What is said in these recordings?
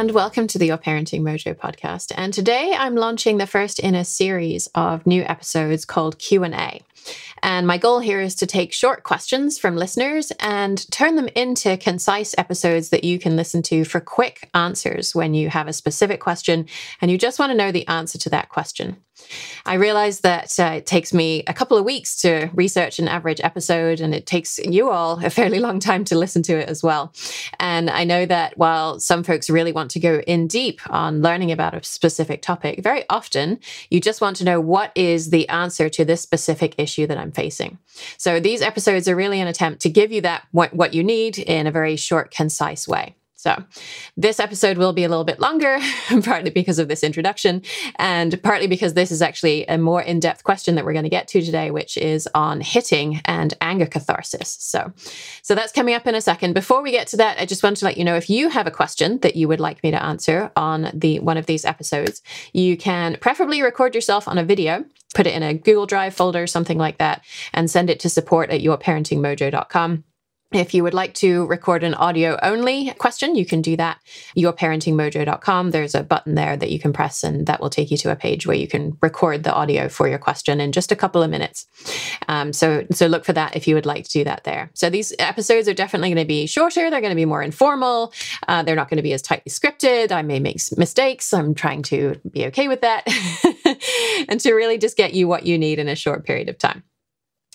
and welcome to the Your Parenting Mojo podcast. And today I'm launching the first in a series of new episodes called Q&A. And my goal here is to take short questions from listeners and turn them into concise episodes that you can listen to for quick answers when you have a specific question and you just want to know the answer to that question. I realize that uh, it takes me a couple of weeks to research an average episode, and it takes you all a fairly long time to listen to it as well. And I know that while some folks really want to go in deep on learning about a specific topic, very often you just want to know what is the answer to this specific issue that I'm I'm facing. So these episodes are really an attempt to give you that what, what you need in a very short, concise way. So, this episode will be a little bit longer, partly because of this introduction, and partly because this is actually a more in depth question that we're going to get to today, which is on hitting and anger catharsis. So, so that's coming up in a second. Before we get to that, I just want to let you know if you have a question that you would like me to answer on the one of these episodes, you can preferably record yourself on a video put it in a Google Drive folder, something like that, and send it to support at yourparentingmojo.com. If you would like to record an audio only question, you can do that. Yourparentingmojo.com. There's a button there that you can press, and that will take you to a page where you can record the audio for your question in just a couple of minutes. Um, so, so look for that if you would like to do that there. So these episodes are definitely going to be shorter. They're going to be more informal. Uh, they're not going to be as tightly scripted. I may make mistakes. I'm trying to be okay with that, and to really just get you what you need in a short period of time.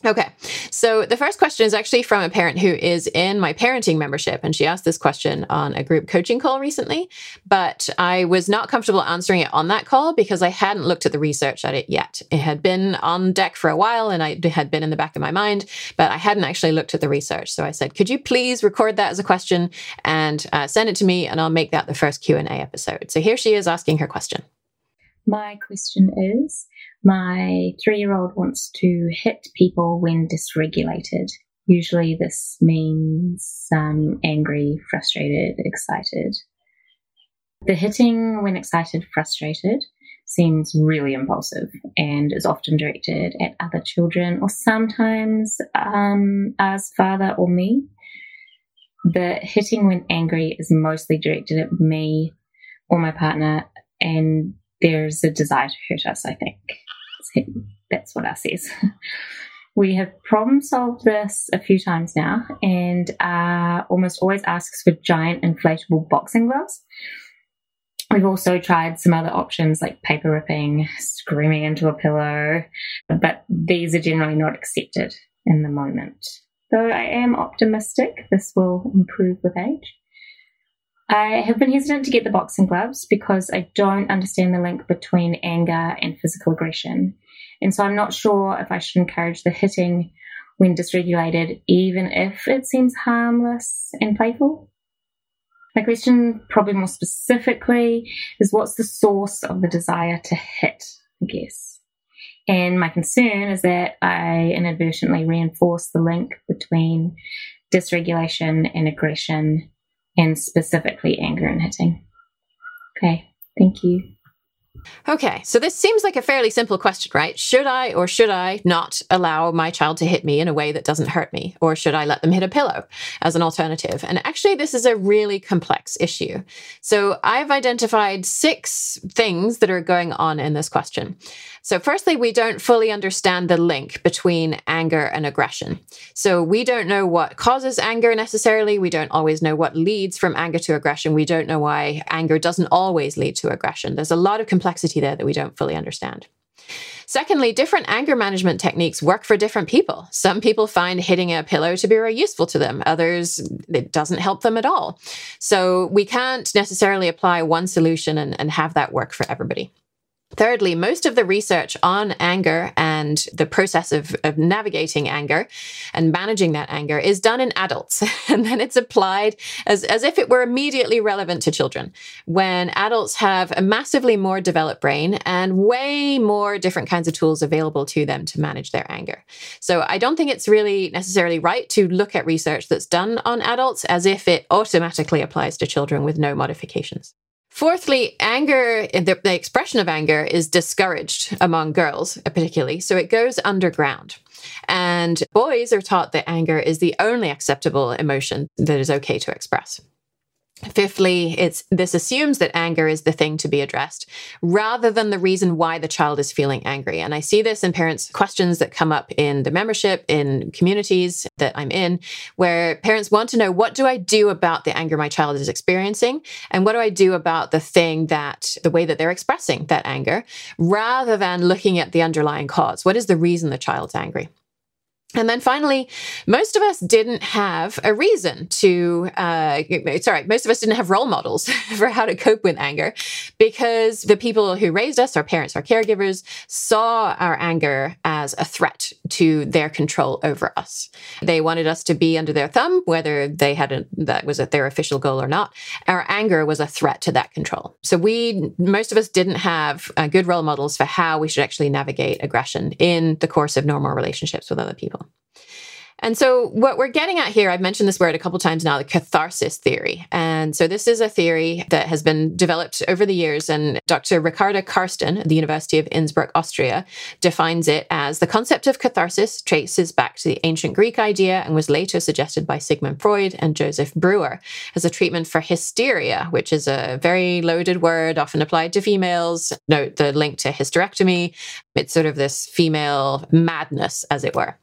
Okay, so the first question is actually from a parent who is in my parenting membership, and she asked this question on a group coaching call recently. But I was not comfortable answering it on that call because I hadn't looked at the research at it yet. It had been on deck for a while, and I had been in the back of my mind, but I hadn't actually looked at the research. So I said, "Could you please record that as a question and uh, send it to me, and I'll make that the first Q and A episode." So here she is asking her question. My question is my three year old wants to hit people when dysregulated. Usually, this means um, angry, frustrated, excited. The hitting when excited, frustrated seems really impulsive and is often directed at other children or sometimes um, as father or me. The hitting when angry is mostly directed at me or my partner and there's a desire to hurt us, I think. That's what I says. we have problem solved this a few times now and uh, almost always asks for giant inflatable boxing gloves. We've also tried some other options like paper ripping, screaming into a pillow, but these are generally not accepted in the moment. Though I am optimistic this will improve with age. I have been hesitant to get the boxing gloves because I don't understand the link between anger and physical aggression. And so I'm not sure if I should encourage the hitting when dysregulated, even if it seems harmless and playful. My question, probably more specifically, is what's the source of the desire to hit, I guess? And my concern is that I inadvertently reinforce the link between dysregulation and aggression and specifically anger and hitting. Okay, thank you. Okay, so this seems like a fairly simple question, right? Should I or should I not allow my child to hit me in a way that doesn't hurt me? Or should I let them hit a pillow as an alternative? And actually, this is a really complex issue. So I've identified six things that are going on in this question. So, firstly, we don't fully understand the link between anger and aggression. So, we don't know what causes anger necessarily. We don't always know what leads from anger to aggression. We don't know why anger doesn't always lead to aggression. There's a lot of complexity there that we don't fully understand. Secondly, different anger management techniques work for different people. Some people find hitting a pillow to be very useful to them, others, it doesn't help them at all. So we can't necessarily apply one solution and, and have that work for everybody. Thirdly, most of the research on anger and the process of, of navigating anger and managing that anger is done in adults. and then it's applied as, as if it were immediately relevant to children. When adults have a massively more developed brain and way more different kinds of tools available to them to manage their anger. So I don't think it's really necessarily right to look at research that's done on adults as if it automatically applies to children with no modifications. Fourthly, anger, the, the, expression of anger is discouraged among girls, particularly. So it goes underground. And boys are taught that anger is the only acceptable emotion that is okay to express. Fifthly, it's this assumes that anger is the thing to be addressed rather than the reason why the child is feeling angry. And I see this in parents' questions that come up in the membership in communities that I'm in, where parents want to know what do I do about the anger my child is experiencing? And what do I do about the thing that the way that they're expressing that anger, rather than looking at the underlying cause? What is the reason the child's angry? And then finally, most of us didn't have a reason to, uh, right, most of us didn't have role models for how to cope with anger because the people who raised us, our parents, our caregivers, saw our anger as a threat to their control over us. They wanted us to be under their thumb, whether they had a, that was their official goal or not. Our anger was a threat to that control. So we, most of us didn't have uh, good role models for how we should actually navigate aggression in the course of normal relationships with other people. And so, what we're getting at here, I've mentioned this word a couple times now the catharsis theory. And so, this is a theory that has been developed over the years. And Dr. Ricarda Karsten at the University of Innsbruck, Austria, defines it as the concept of catharsis traces back to the ancient Greek idea and was later suggested by Sigmund Freud and Joseph Breuer as a treatment for hysteria, which is a very loaded word often applied to females. Note the link to hysterectomy. It's sort of this female madness, as it were.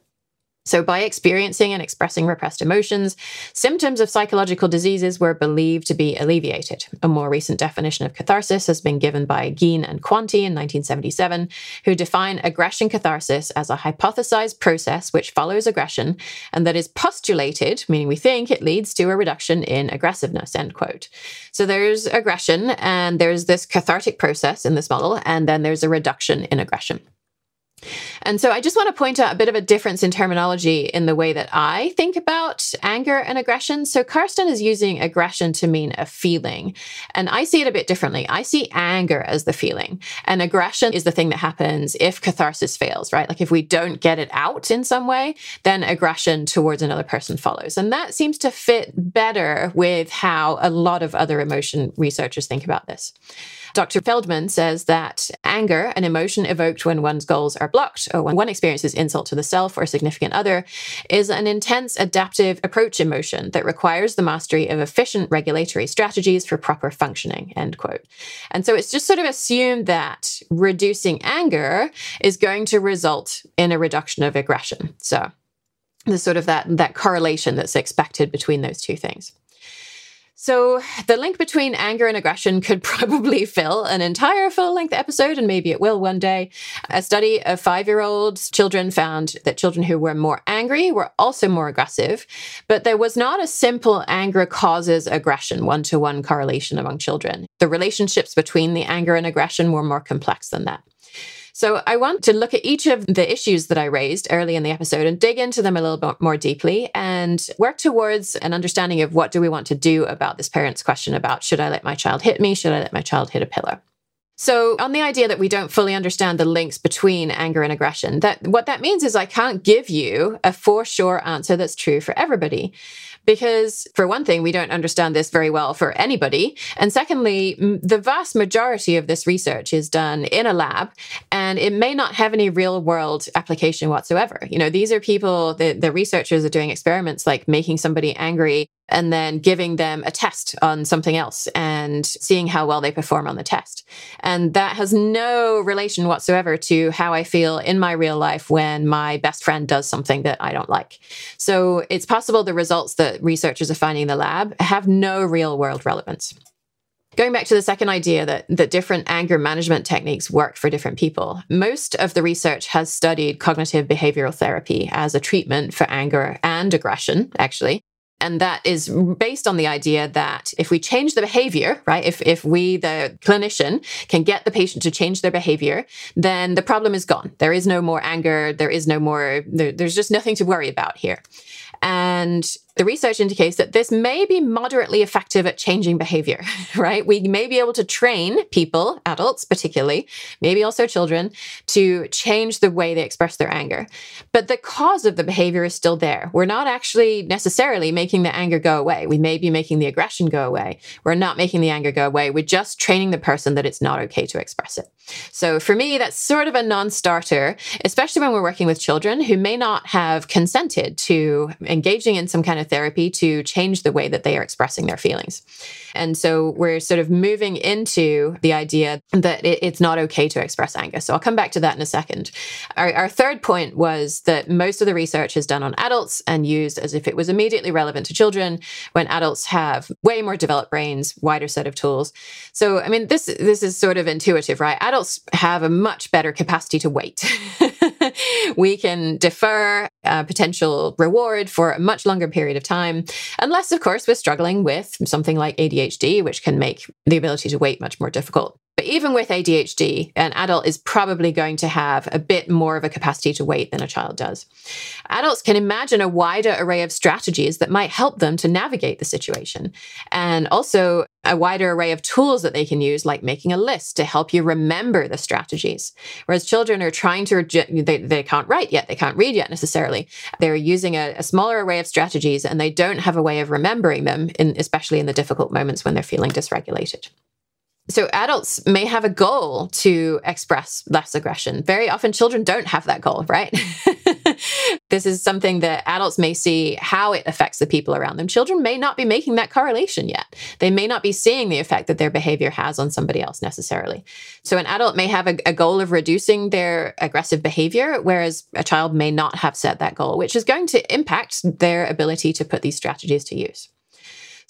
So, by experiencing and expressing repressed emotions, symptoms of psychological diseases were believed to be alleviated. A more recent definition of catharsis has been given by Geen and Quanty in 1977, who define aggression catharsis as a hypothesized process which follows aggression and that is postulated, meaning we think it leads to a reduction in aggressiveness. End quote. So, there's aggression and there's this cathartic process in this model, and then there's a reduction in aggression. And so I just want to point out a bit of a difference in terminology in the way that I think about anger and aggression. So Karsten is using aggression to mean a feeling, and I see it a bit differently. I see anger as the feeling, and aggression is the thing that happens if catharsis fails, right? Like if we don't get it out in some way, then aggression towards another person follows. And that seems to fit better with how a lot of other emotion researchers think about this. Dr. Feldman says that anger, an emotion evoked when one's goals are blocked or when one experiences insult to the self or a significant other, is an intense adaptive approach emotion that requires the mastery of efficient regulatory strategies for proper functioning, end quote. And so it's just sort of assumed that reducing anger is going to result in a reduction of aggression. So there's sort of that, that correlation that's expected between those two things. So, the link between anger and aggression could probably fill an entire full length episode, and maybe it will one day. A study of five year olds children found that children who were more angry were also more aggressive, but there was not a simple anger causes aggression one to one correlation among children. The relationships between the anger and aggression were more complex than that. So I want to look at each of the issues that I raised early in the episode and dig into them a little bit more deeply and work towards an understanding of what do we want to do about this parent's question about should I let my child hit me? Should I let my child hit a pillar? So, on the idea that we don't fully understand the links between anger and aggression, that what that means is I can't give you a for sure answer that's true for everybody. Because, for one thing, we don't understand this very well for anybody. And secondly, the vast majority of this research is done in a lab and it may not have any real world application whatsoever. You know, these are people, the, the researchers are doing experiments like making somebody angry and then giving them a test on something else and seeing how well they perform on the test. And that has no relation whatsoever to how I feel in my real life when my best friend does something that I don't like. So it's possible the results that researchers are finding in the lab have no real world relevance. Going back to the second idea that, that different anger management techniques work for different people, most of the research has studied cognitive behavioral therapy as a treatment for anger and aggression, actually. And that is based on the idea that if we change the behavior, right, if, if we, the clinician, can get the patient to change their behavior, then the problem is gone. There is no more anger. There is no more, there, there's just nothing to worry about here. And the research indicates that this may be moderately effective at changing behavior, right? We may be able to train people, adults particularly, maybe also children, to change the way they express their anger. But the cause of the behavior is still there. We're not actually necessarily making the anger go away. We may be making the aggression go away. We're not making the anger go away. We're just training the person that it's not okay to express it. So for me, that's sort of a non starter, especially when we're working with children who may not have consented to engaging in some kind of therapy to change the way that they are expressing their feelings. And so we're sort of moving into the idea that it, it's not okay to express anger. So I'll come back to that in a second. Our, our third point was that most of the research is done on adults and used as if it was immediately relevant to children when adults have way more developed brains, wider set of tools. So, I mean, this, this is sort of intuitive, right? Adults have a much better capacity to wait. we can defer a potential reward for a much longer period of time, unless, of course, we're struggling with something like ADHD, which can make the ability to wait much more difficult. But even with ADHD, an adult is probably going to have a bit more of a capacity to wait than a child does. Adults can imagine a wider array of strategies that might help them to navigate the situation, and also a wider array of tools that they can use, like making a list to help you remember the strategies. Whereas children are trying to, they, they can't write yet, they can't read yet necessarily. They're using a, a smaller array of strategies and they don't have a way of remembering them, in, especially in the difficult moments when they're feeling dysregulated. So adults may have a goal to express less aggression. Very often children don't have that goal, right? this is something that adults may see how it affects the people around them. Children may not be making that correlation yet. They may not be seeing the effect that their behavior has on somebody else necessarily. So an adult may have a, a goal of reducing their aggressive behavior, whereas a child may not have set that goal, which is going to impact their ability to put these strategies to use.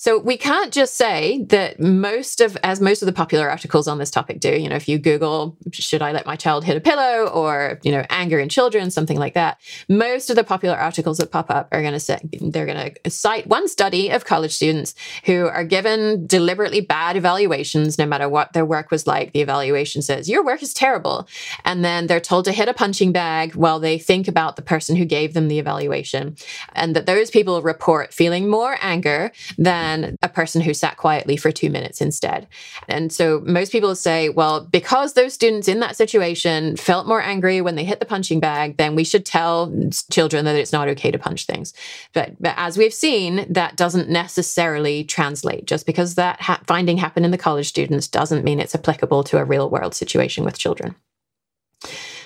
So we can't just say that most of, as most of the popular articles on this topic do, you know, if you Google, should I let my child hit a pillow or, you know, anger in children, something like that, most of the popular articles that pop up are going to say, they're going to cite one study of college students who are given deliberately bad evaluations, no matter what their work was like. The evaluation says, your work is terrible. And then they're told to hit a punching bag while they think about the person who gave them the evaluation. And that those people report feeling more anger than than a person who sat quietly for two minutes instead. And so most people say, well, because those students in that situation felt more angry when they hit the punching bag, then we should tell children that it's not okay to punch things. But, but as we've seen, that doesn't necessarily translate. Just because that ha- finding happened in the college students doesn't mean it's applicable to a real world situation with children.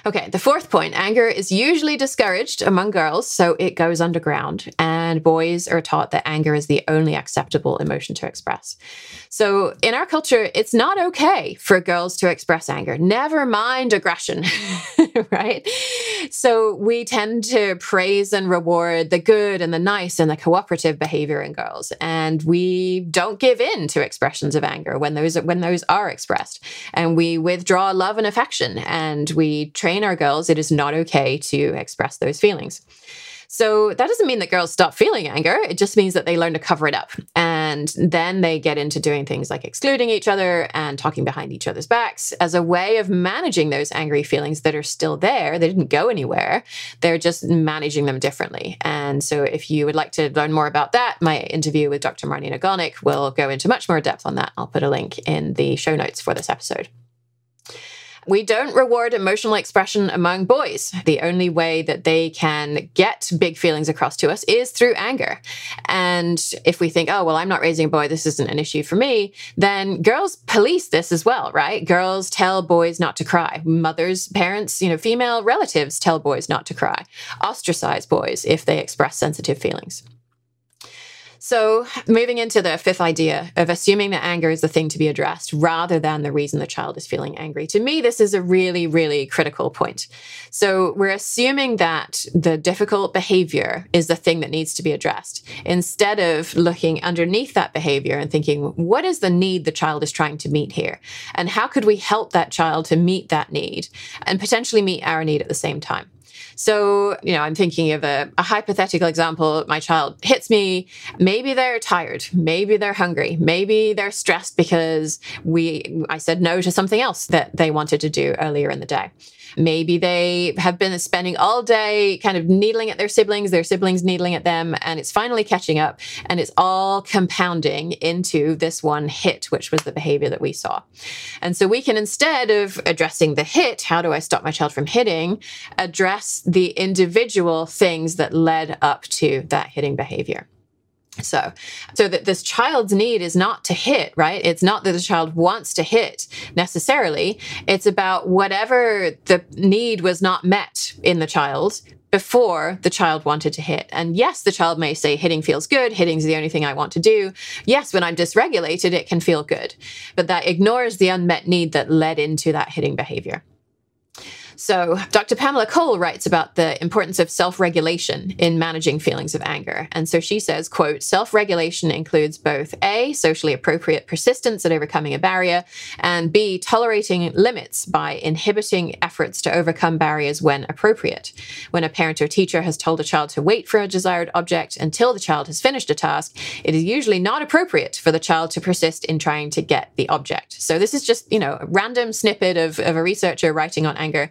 Okay, the fourth point anger is usually discouraged among girls, so it goes underground, and boys are taught that anger is the only acceptable emotion to express. So, in our culture, it's not okay for girls to express anger, never mind aggression, right? So, we tend to praise and reward the good and the nice and the cooperative behavior in girls, and we don't give in to expressions of anger when those when those are expressed, and we withdraw love and affection, and we train train our girls it is not okay to express those feelings. So that doesn't mean that girls stop feeling anger. It just means that they learn to cover it up. And then they get into doing things like excluding each other and talking behind each other's backs as a way of managing those angry feelings that are still there. They didn't go anywhere. They're just managing them differently. And so if you would like to learn more about that, my interview with Dr. Marnina Gonick will go into much more depth on that. I'll put a link in the show notes for this episode. We don't reward emotional expression among boys. The only way that they can get big feelings across to us is through anger. And if we think, oh, well, I'm not raising a boy, this isn't an issue for me, then girls police this as well, right? Girls tell boys not to cry. Mothers, parents, you know, female relatives tell boys not to cry. Ostracize boys if they express sensitive feelings. So, moving into the fifth idea of assuming that anger is the thing to be addressed rather than the reason the child is feeling angry. To me, this is a really, really critical point. So, we're assuming that the difficult behavior is the thing that needs to be addressed instead of looking underneath that behavior and thinking, what is the need the child is trying to meet here? And how could we help that child to meet that need and potentially meet our need at the same time? So, you know, I'm thinking of a, a, hypothetical example. My child hits me. Maybe they're tired. Maybe they're hungry. Maybe they're stressed because we I said no to something else that they wanted to do earlier in the day. Maybe they have been spending all day kind of needling at their siblings, their siblings needling at them, and it's finally catching up and it's all compounding into this one hit, which was the behavior that we saw. And so we can, instead of addressing the hit, how do I stop my child from hitting, address the individual things that led up to that hitting behavior. So, so that this child's need is not to hit, right? It's not that the child wants to hit necessarily. It's about whatever the need was not met in the child before the child wanted to hit. And yes, the child may say hitting feels good, hitting's the only thing I want to do. Yes, when I'm dysregulated, it can feel good. But that ignores the unmet need that led into that hitting behavior. So, Dr. Pamela Cole writes about the importance of self-regulation in managing feelings of anger. And so she says, quote, self-regulation includes both A, socially appropriate persistence at overcoming a barrier, and B, tolerating limits by inhibiting efforts to overcome barriers when appropriate. When a parent or teacher has told a child to wait for a desired object until the child has finished a task, it is usually not appropriate for the child to persist in trying to get the object. So this is just, you know, a random snippet of, of a researcher writing on anger.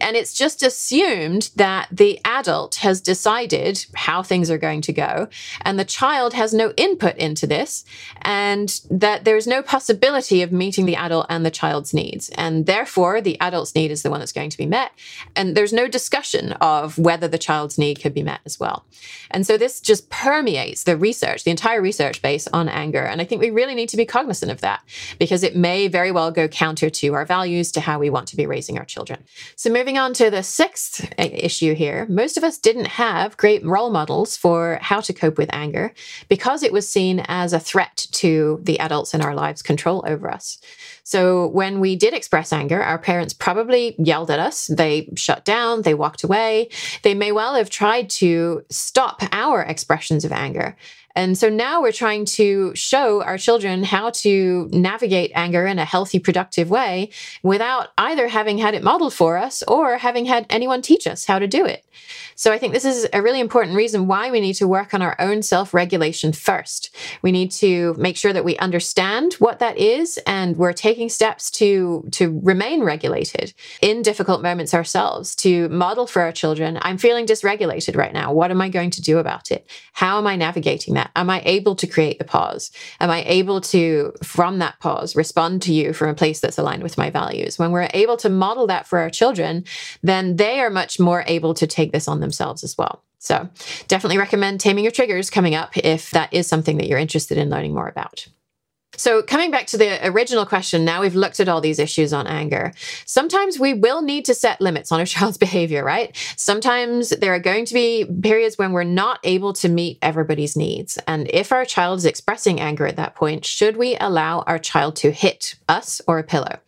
And it's just assumed that the adult has decided how things are going to go, and the child has no input into this, and that there's no possibility of meeting the adult and the child's needs. And therefore, the adult's need is the one that's going to be met. And there's no discussion of whether the child's need could be met as well. And so this just permeates the research, the entire research base on anger. And I think we really need to be cognizant of that because it may very well go counter to our values, to how we want to be raising our children. So, moving on to the sixth issue here, most of us didn't have great role models for how to cope with anger because it was seen as a threat to the adults in our lives' control over us. So, when we did express anger, our parents probably yelled at us. They shut down, they walked away. They may well have tried to stop our expressions of anger. And so now we're trying to show our children how to navigate anger in a healthy, productive way without either having had it modeled for us or having had anyone teach us how to do it. So I think this is a really important reason why we need to work on our own self regulation first. We need to make sure that we understand what that is and we're taking steps to, to remain regulated in difficult moments ourselves, to model for our children I'm feeling dysregulated right now. What am I going to do about it? How am I navigating that? Am I able to create the pause? Am I able to, from that pause, respond to you from a place that's aligned with my values? When we're able to model that for our children, then they are much more able to take this on themselves as well. So, definitely recommend Taming Your Triggers coming up if that is something that you're interested in learning more about. So, coming back to the original question, now we've looked at all these issues on anger. Sometimes we will need to set limits on a child's behavior, right? Sometimes there are going to be periods when we're not able to meet everybody's needs. And if our child is expressing anger at that point, should we allow our child to hit us or a pillow?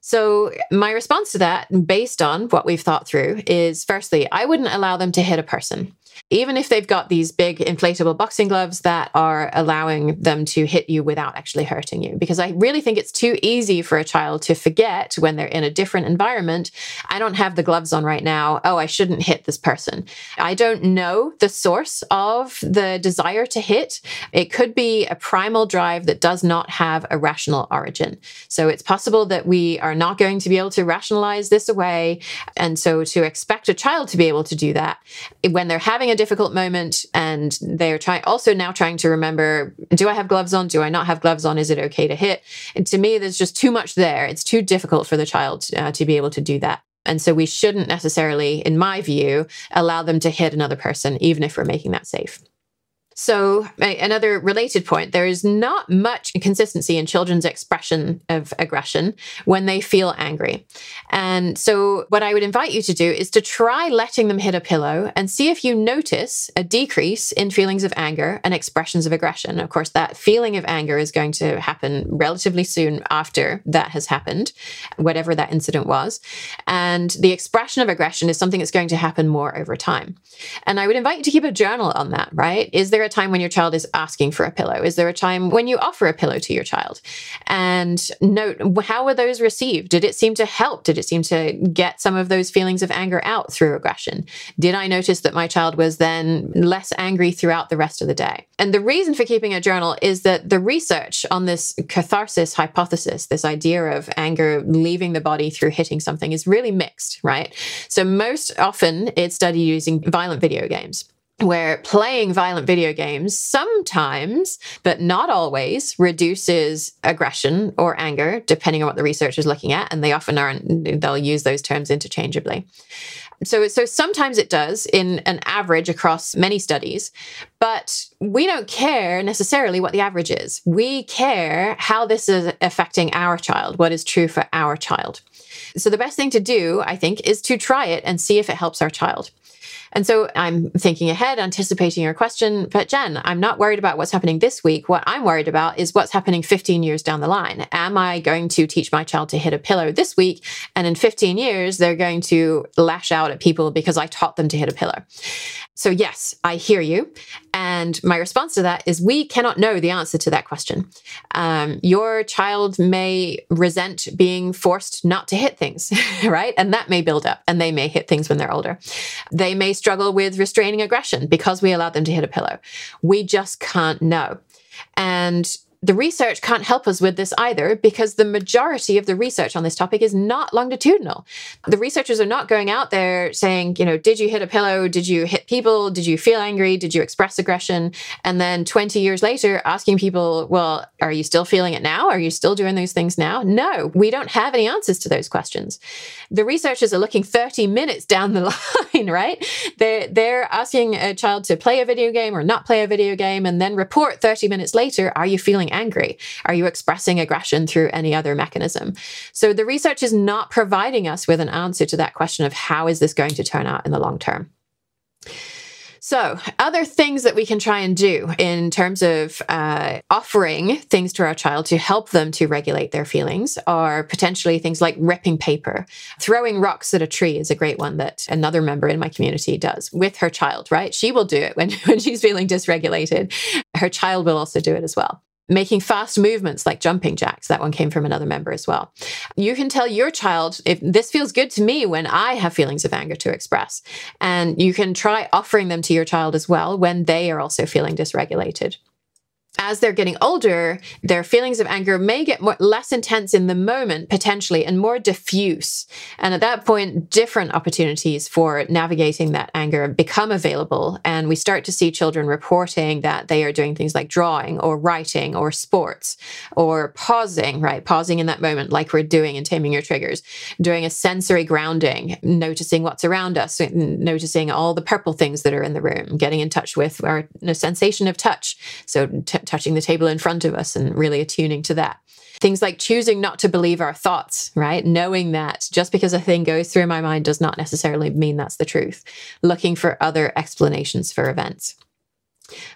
So, my response to that, based on what we've thought through, is firstly, I wouldn't allow them to hit a person even if they've got these big inflatable boxing gloves that are allowing them to hit you without actually hurting you. Because I really think it's too easy for a child to forget when they're in a different environment. I don't have the gloves on right now. Oh, I shouldn't hit this person. I don't know the source of the desire to hit. It could be a primal drive that does not have a rational origin. So it's possible that we are not going to be able to rationalize this away. And so to expect a child to be able to do that when they're having a difficult moment and they're trying also now trying to remember do I have gloves on? Do I not have gloves on? Is it okay to hit? And to me, there's just too much there. It's too difficult for the child uh, to be able to do that. And so we shouldn't necessarily, in my view, allow them to hit another person, even if we're making that safe. So, another related point there is not much consistency in children's expression of aggression when they feel angry. And so, what I would invite you to do is to try letting them hit a pillow and see if you notice a decrease in feelings of anger and expressions of aggression. Of course, that feeling of anger is going to happen relatively soon after that has happened, whatever that incident was. And the expression of aggression is something that's going to happen more over time. And I would invite you to keep a journal on that, right? Is there a time when your child is asking for a pillow? Is there a time when you offer a pillow to your child? And note how were those received? Did it seem to help? Did it seem to get some of those feelings of anger out through aggression? Did I notice that my child was then less angry throughout the rest of the day? And the reason for keeping a journal is that the research on this catharsis hypothesis, this idea of anger leaving the body through hitting something, is really mixed, right? So, most often it's studied using violent video games where playing violent video games sometimes, but not always, reduces aggression or anger, depending on what the research is looking at. And they often aren't, they'll use those terms interchangeably. So, so sometimes it does in an average across many studies, but we don't care necessarily what the average is. We care how this is affecting our child, what is true for our child. So, the best thing to do, I think, is to try it and see if it helps our child. And so I'm thinking ahead, anticipating your question. But Jen, I'm not worried about what's happening this week. What I'm worried about is what's happening 15 years down the line. Am I going to teach my child to hit a pillow this week? And in 15 years, they're going to lash out at people because I taught them to hit a pillow. So, yes, I hear you. And my response to that is we cannot know the answer to that question. Um, your child may resent being forced not to hit things, right? And that may build up and they may hit things when they're older. They may struggle with restraining aggression because we allowed them to hit a pillow. We just can't know. And the research can't help us with this either because the majority of the research on this topic is not longitudinal. The researchers are not going out there saying, you know, did you hit a pillow? Did you hit people? Did you feel angry? Did you express aggression? And then 20 years later, asking people, well, are you still feeling it now? Are you still doing those things now? No, we don't have any answers to those questions. The researchers are looking 30 minutes down the line, right? They're, they're asking a child to play a video game or not play a video game and then report 30 minutes later, are you feeling angry? Are you expressing aggression through any other mechanism? So the research is not providing us with an answer to that question of how is this going to turn out in the long term. So, other things that we can try and do in terms of uh, offering things to our child to help them to regulate their feelings are potentially things like ripping paper. Throwing rocks at a tree is a great one that another member in my community does with her child, right? She will do it when, when she's feeling dysregulated. Her child will also do it as well making fast movements like jumping jacks. That one came from another member as well. You can tell your child if this feels good to me when I have feelings of anger to express. And you can try offering them to your child as well when they are also feeling dysregulated as they're getting older, their feelings of anger may get more, less intense in the moment, potentially, and more diffuse. And at that point, different opportunities for navigating that anger become available. And we start to see children reporting that they are doing things like drawing or writing or sports or pausing, right? Pausing in that moment, like we're doing in Taming Your Triggers, doing a sensory grounding, noticing what's around us, noticing all the purple things that are in the room, getting in touch with our sensation of touch. So, t- touching the table in front of us and really attuning to that. Things like choosing not to believe our thoughts, right? Knowing that just because a thing goes through my mind does not necessarily mean that's the truth. Looking for other explanations for events.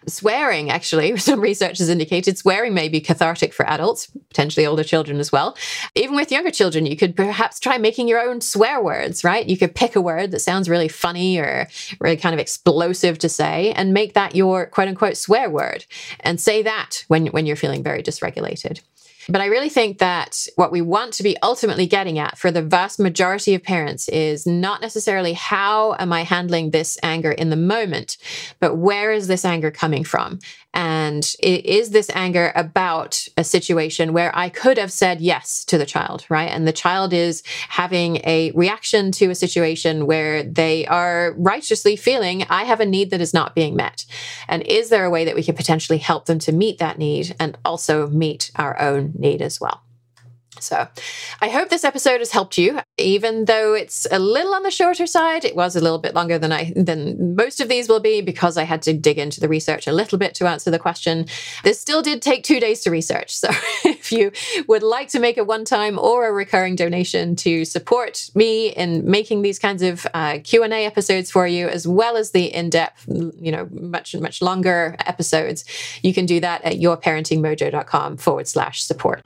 Swearing, actually, some research has indicated swearing may be cathartic for adults, potentially older children as well. Even with younger children, you could perhaps try making your own swear words, right? You could pick a word that sounds really funny or really kind of explosive to say and make that your quote unquote swear word and say that when, when you're feeling very dysregulated. But I really think that what we want to be ultimately getting at for the vast majority of parents is not necessarily how am I handling this anger in the moment, but where is this anger coming from? And is this anger about a situation where I could have said yes to the child, right? And the child is having a reaction to a situation where they are righteously feeling, I have a need that is not being met. And is there a way that we could potentially help them to meet that need and also meet our own need as well? So I hope this episode has helped you. Even though it's a little on the shorter side, it was a little bit longer than I than most of these will be because I had to dig into the research a little bit to answer the question. This still did take two days to research. So if you would like to make a one-time or a recurring donation to support me in making these kinds of uh, Q&A episodes for you, as well as the in-depth, you know, much, much longer episodes, you can do that at yourparentingmojo.com forward slash support.